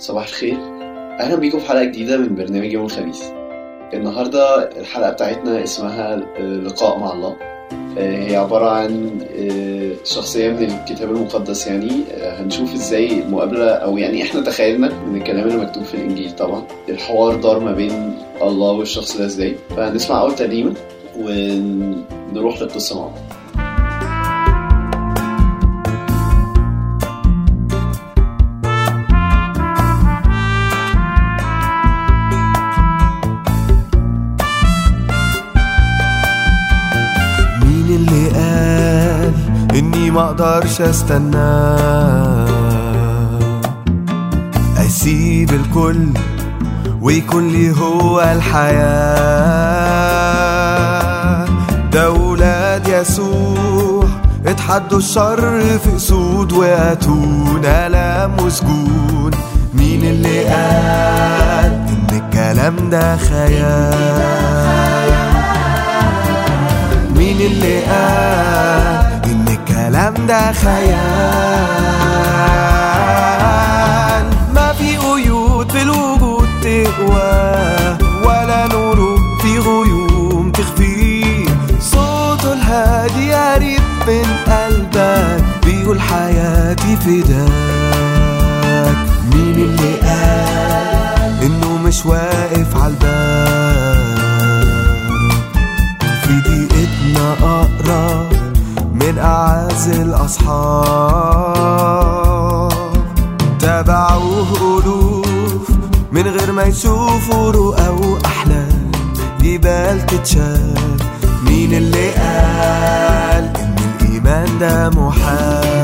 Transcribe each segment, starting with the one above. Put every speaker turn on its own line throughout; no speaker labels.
صباح الخير. أهلا بيكم في حلقة جديدة من برنامج يوم الخميس. النهاردة الحلقة بتاعتنا اسمها آه، لقاء مع الله. آه، هي عبارة عن آه، شخصية من الكتاب المقدس يعني. هنشوف إزاي المقابلة أو يعني إحنا تخيلنا من الكلام اللي مكتوب في الإنجيل طبعا الحوار دار ما بين الله والشخص ده إزاي. فهنسمع أول ترنيمة ونروح للقصة مع بعض
ما أقدرش استنى. أسيب الكل ويكون لي هو الحياة. ده ولاد يسوع اتحدوا الشر في أسود وأتون. ألام وسجون مين اللي قال إن الكلام ده خيال؟ مين اللي قال الكلام ده خيال ما في قيود في الوجود تقوى ولا نور في غيوم تخفي صوته الهادي قريب من قلبك بيقول حياتي فداك مين اللي قال انه مش واقف عالباب في دقيقتنا أقرب من أعز الأصحاب. تابعوه ألوف من غير ما يشوفوا رؤى وأحلام. جبال تتشال مين اللي قال إن الإيمان ده محال؟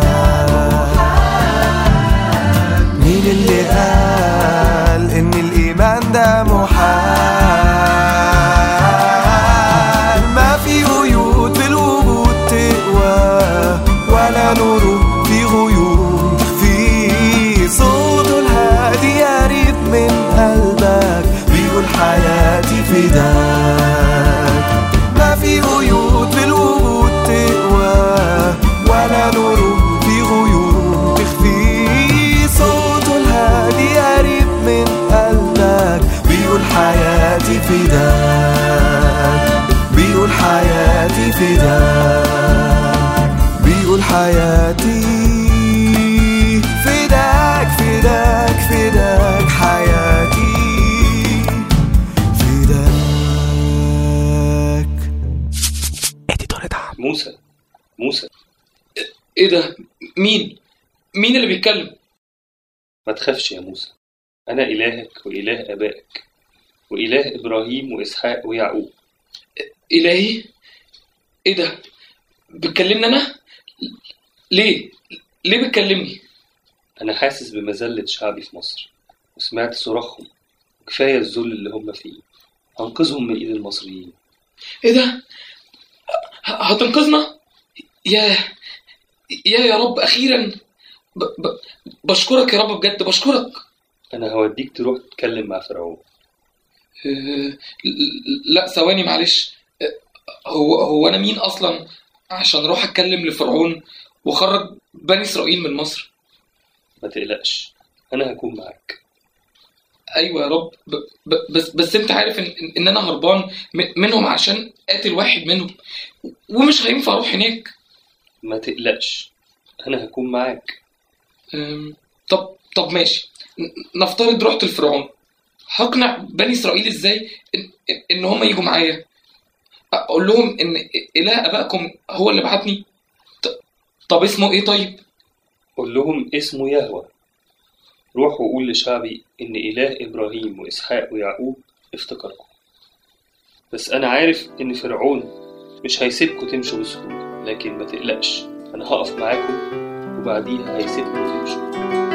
تخافش يا موسى. أنا إلهك وإله آبائك وإله إبراهيم وإسحاق ويعقوب.
إلهي؟ إيه ده؟ بتكلمني أنا؟ ليه؟ ليه بتكلمني؟
أنا حاسس بمذلة شعبي في مصر وسمعت صراخهم كفاية الذل اللي هم فيه. أنقذهم من إيد المصريين.
إيه ده؟ هتنقذنا؟ يا يا يا رب أخيرا. ب... ب... بشكرك يا رب بجد بشكرك.
أنا هوديك تروح تتكلم مع فرعون.
آه، لا ثواني معلش. آه، هو هو أنا مين أصلا؟ عشان أروح أتكلم لفرعون وأخرج بني إسرائيل من مصر.
ما تقلقش أنا هكون معاك.
أيوه يا رب. ب... ب... بس بس أنت عارف إن, إن أنا هربان منهم عشان قاتل واحد منهم. ومش هينفع أروح هناك.
ما تقلقش أنا هكون معاك.
طب طب ماشي. نفترض رحت لفرعون هقنع بني إسرائيل إزاي ان, هم يجوا معايا؟ أقول لهم إن إله أبائكم هو اللي بعتني؟ طب اسمه إيه طيب؟
قول لهم اسمه يهوه روح وقول لشعبي إن إله إبراهيم وإسحاق ويعقوب افتكركم. بس أنا عارف إن فرعون مش هيسيبكم تمشوا بسهولة لكن ما تقلقش أنا هقف معاكم وبعديها هيسيبكم تمشوا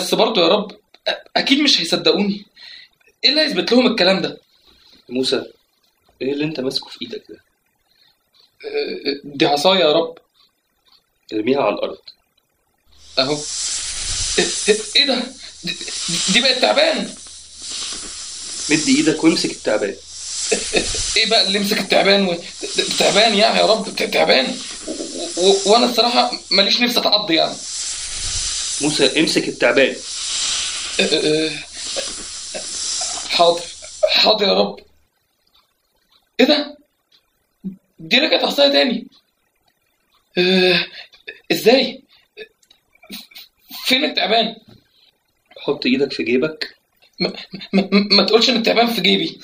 بس برضه يا رب أكيد مش هيصدقوني. إيه اللي هيثبت لهم الكلام ده؟
موسى إيه اللي أنت ماسكه في إيدك ده؟
دي عصايا يا رب.
ارميها على
الأرض. أهو. إيه ده؟ دي, بقت تعبان.
مد إيدك وامسك التعبان.
إيه بقى اللي يمسك التعبان؟ و... تعبان يعني يا رب تعبان. و... و... وأنا الصراحة ماليش نفسي أتعض يعني.
موسى امسك التعبان.
أه، أه، حاضر حاضر يا رب. إيه ده؟ دي رجعت عصايه تاني. أه، إزاي؟ فين التعبان؟
حط إيدك في جيبك.
ما, ما, ما تقولش إن التعبان في جيبي.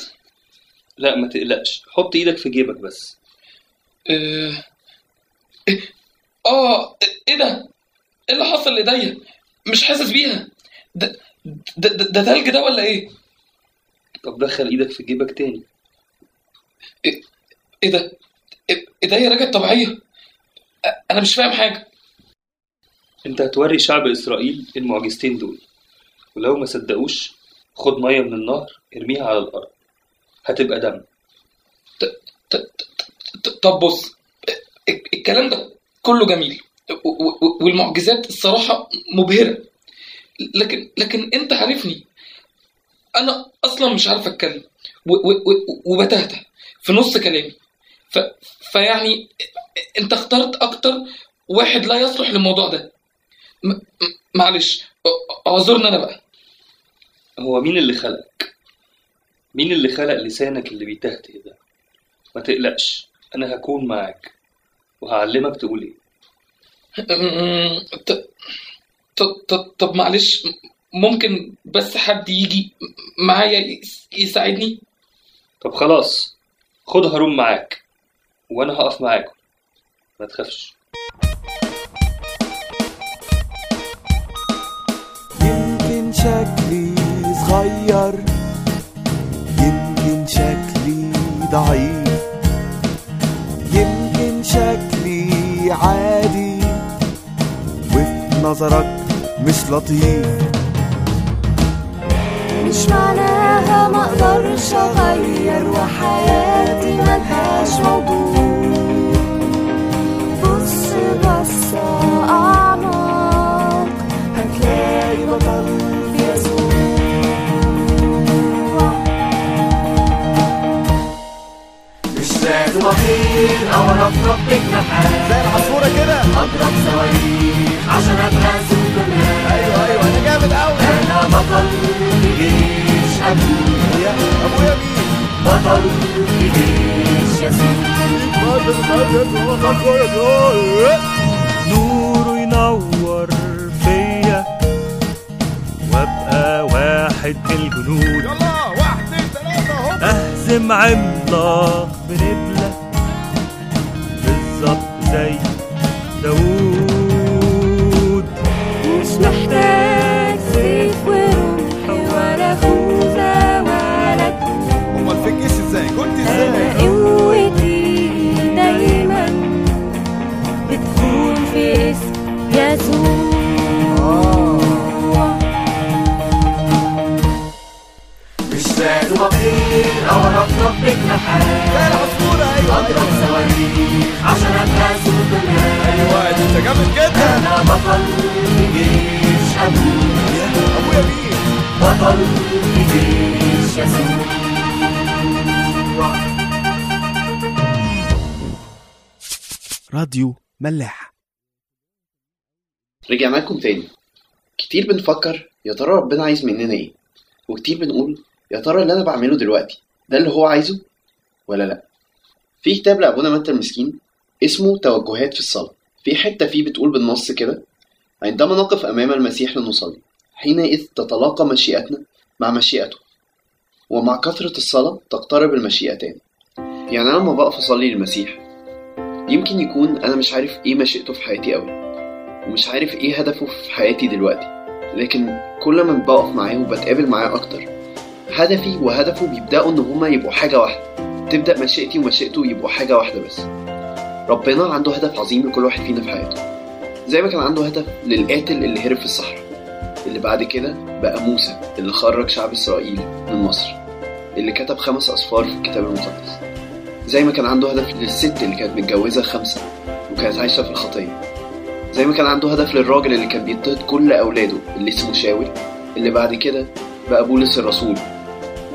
لا ما تقلقش. حط إيدك في جيبك بس.
آه إيه- آه إيه ده إيه اللي حصل لإيديا؟ مش حاسس بيها. ده ده ده, ده تلج ده ولا إيه؟
طب دخل إيدك في جيبك تاني.
إيه ده؟ إيه- إيديا رجعت طبيعية. أنا مش فاهم حاجة.
أنت هتوري شعب إسرائيل المعجزتين دول. ولو ما صدقوش خد مية من النهر ارميها على الأرض. هتبقى دم.
طب بص ال- الكلام ده كله جميل. والمعجزات الصراحة مبهرة. لكن لكن أنت عارفني. أنا أصلا مش عارف أتكلم. و- و- و- وبتهته في نص كلامي. ف فيعني أنت اخترت أكتر واحد لا يصلح للموضوع ده. م- معلش أ- أعذرني أنا بقى.
هو مين اللي خلقك مين اللي خلق لسانك اللي بيتهته ده؟ ما تقلقش أنا هكون معاك وهعلمك تقول إيه.
أمم، ط- ط- ط- طب معلش ممكن بس حد يجي معايا يس- يساعدني؟
طب خلاص خد هارون معاك وأنا هقف معاكم. ما تخافش.
يمكن شكلي صغير يمكن شكلي ضعيف يمكن شكلي عادي نظرك مش لطيف.
مش معناها ما أقدرش أغير وحياتي ملهاش موضوع. بص بص اعمق هتلاقي بطل في يسوع
مش لازم أطير أو انفض بجناحات
زي العصفورة كده.
أضرب صواريخ جيش ابويا
يا ابويا مين
بطل جيش يسوع
نوره ينور فيا وابقى واحد من الجنود.
يلا واحد
أهزم عملاق بنبلة.
راديو ملاح.
رجعنا لكم تاني. كتير بنفكر يا ترى ربنا عايز مننا إيه؟ وكتير بنقول يا ترى اللي أنا بعمله دلوقتي ده اللي هو عايزه؟ ولا لا؟ في كتاب لأبونا متى المسكين اسمه توجهات في الصلاة. في حتة فيه بتقول بالنص كده عندما نقف أمام المسيح لنصلي حينئذ تتلاقى مشيئتنا مع مشيئته ومع كثرة الصلاة تقترب المشيئتان. يعني أنا لما بقف أصلي للمسيح يمكن يكون أنا مش عارف إيه مشيئته في حياتي أوي ومش عارف إيه هدفه في حياتي دلوقتي. لكن كل ما بقف معاه وبتقابل معاه أكتر هدفي وهدفه بيبدأوا إن هما يبقوا حاجة واحدة. تبدأ مشيئتي ومشيئته يبقوا حاجة واحدة بس. ربنا عنده هدف عظيم لكل واحد فينا في حياته. زي ما كان عنده هدف للقاتل اللي هرب في الصحراء. اللي بعد كده بقى موسى اللي خرج شعب إسرائيل من مصر اللي كتب خمس أسفار في الكتاب المقدس. زي ما كان عنده هدف للست اللي كانت متجوزة خمسة وكانت عايشة في الخطية. زي ما كان عنده هدف للراجل اللي كان بيضطهد كل أولاده اللي اسمه شاول اللي بعد كده بقى بولس الرسول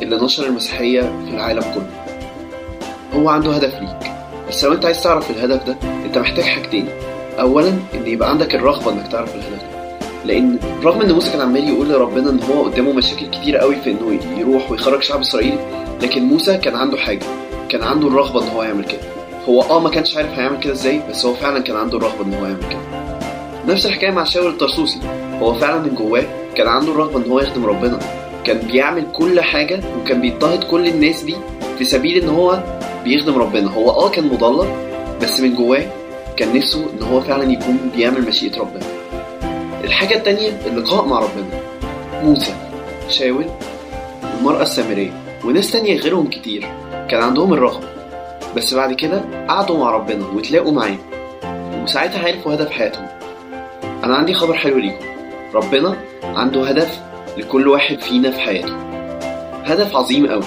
اللي نشر المسيحية في العالم كله. هو عنده هدف ليك. بس لو أنت عايز تعرف الهدف ده أنت محتاج حاجتين. اولا إن يبقى عندك الرغبة إنك تعرف الهدف ده. لأن رغم إن موسى كان عمال يقول لربنا إن هو قدامه مشاكل كتيرة قوي في إنه يروح ويخرج شعب إسرائيل لكن موسى كان عنده حاجة كان عنده الرغبة إن هو يعمل كده. هو آه ما كانش عارف هيعمل كده إزاي بس هو فعلا كان عنده الرغبة إن هو يعمل كده. نفس الحكاية مع شاول الطرسوسي هو فعلا من جواه كان عنده الرغبة إن هو يخدم ربنا. كان بيعمل كل حاجة وكان بيضطهد كل الناس دي في سبيل إن هو بيخدم ربنا. هو آه كان مضلل بس من جواه كان نفسه إن هو فعلا يكون بيعمل مشيئة ربنا. الحاجة التانية اللقاء مع ربنا. موسى شاول والمرأة السامرية وناس تانية غيرهم كتير. كان عندهم الرغبة بس بعد كده قعدوا مع ربنا وتلاقوا معاه. وساعتها عرفوا هدف حياتهم. أنا عندي خبر حلو ليكم. ربنا عنده هدف لكل واحد فينا في حياته. هدف عظيم قوي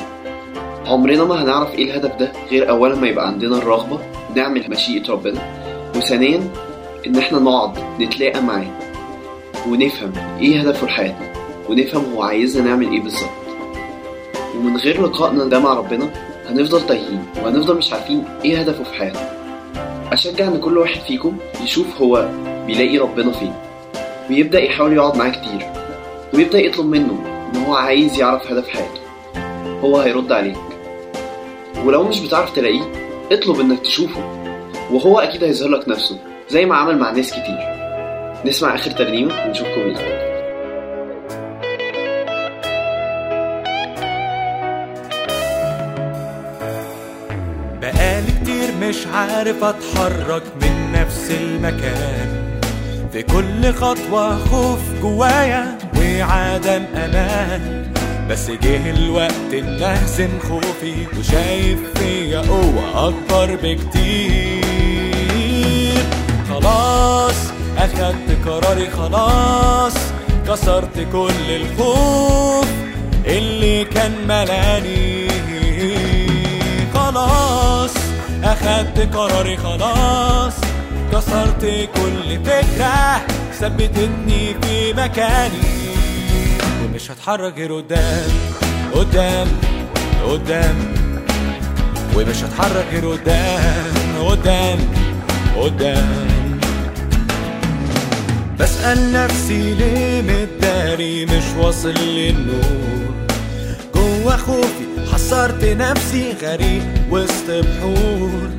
عمرنا ما هنعرف إيه الهدف ده غير اولا ما يبقى عندنا الرغبة نعمل مشيئة ربنا. وثانيا إن إحنا نقعد نتلاقى معاه. ونفهم إيه هدفه لحياتنا ونفهم هو عايزنا نعمل إيه بالظبط. ومن غير لقائنا ده مع ربنا هنفضل تايهين وهنفضل مش عارفين إيه هدفه في حياتنا. أشجع إن كل واحد فيكم يشوف هو بيلاقي ربنا فين ويبدأ يحاول يقعد معاه كتير ويبدأ يطلب منه إن هو عايز يعرف هدف حياته. هو هيرد عليك. ولو مش بتعرف تلاقيه اطلب إنك تشوفه وهو أكيد هيظهر لك نفسه زي ما عمل مع ناس كتير. نسمع آخر ترنيمة ونشوفكم الجاي.
بقالي كتير مش عارف أتحرك من نفس المكان. في كل خطوة خوف جوايا وعدم أمان بس جه الوقت إن اهزم خوفي وشايف فيا قوة أكبر بكتير. خلاص اخدت قراري خلاص كسرت كل الخوف اللي كان ملاني. خلاص أخدت قراري خلاص كسرت كل فكرة ثبتتني في مكاني. ومش هتحرك غير قدام قدام قدام. ومش هتحرك غير قدام قدام قدام. بسأل نفسي ليه متداري مش واصل للنور. جوا خوفي حصرت نفسي غريق وسط بحور.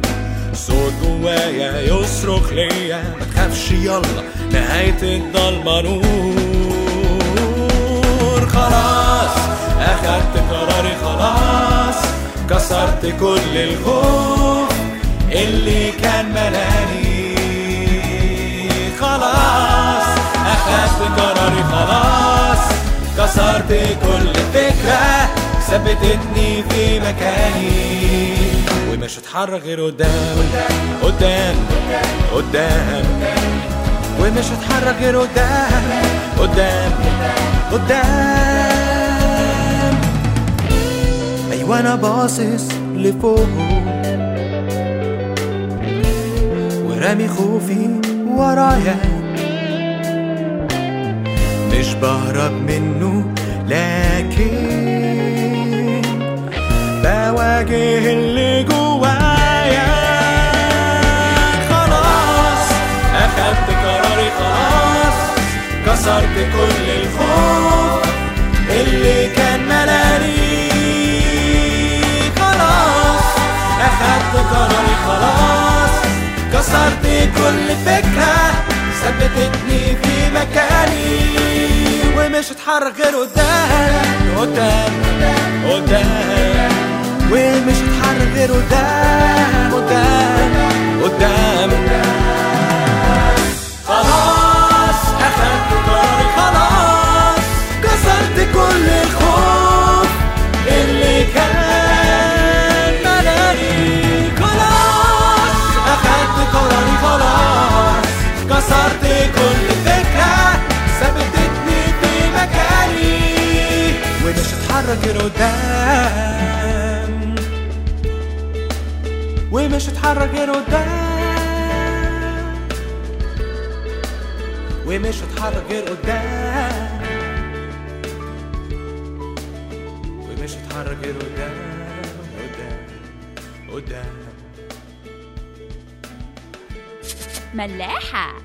صوت جوايا يصرخ ليا ما تخافش يلا نهاية الضلمة نور. خلاص أخدت قراري خلاص كسرت كل الخوف اللي كان ملاني. خلاص. أخدت قراري خلاص. كسرت كل فكرة. ثبتتني في مكاني. ومش هتحرك غير قدام. قدام. قدام. ومش هتحرك غير قدام. قدام. قدام. أيوه أنا باصص لفوق. ورامي خوفي ورايا. مش بهرب منه لكن بواجه اللي جوايا. خلاص أخدت قراري خلاص كسرت كل الخوف اللي كان ملاني خلاص أخدت قراري خلاص كسرت كل فكرة مكاني ومش هتحرك غير قدام قدام قدام. ومش هتحرك غير قدام قدام قدام. غير قدام ومش هتحرك غير قدام. ومش هتحرك غير قدام. ومش هتحرك غير قدام. قدام.
ملاحة.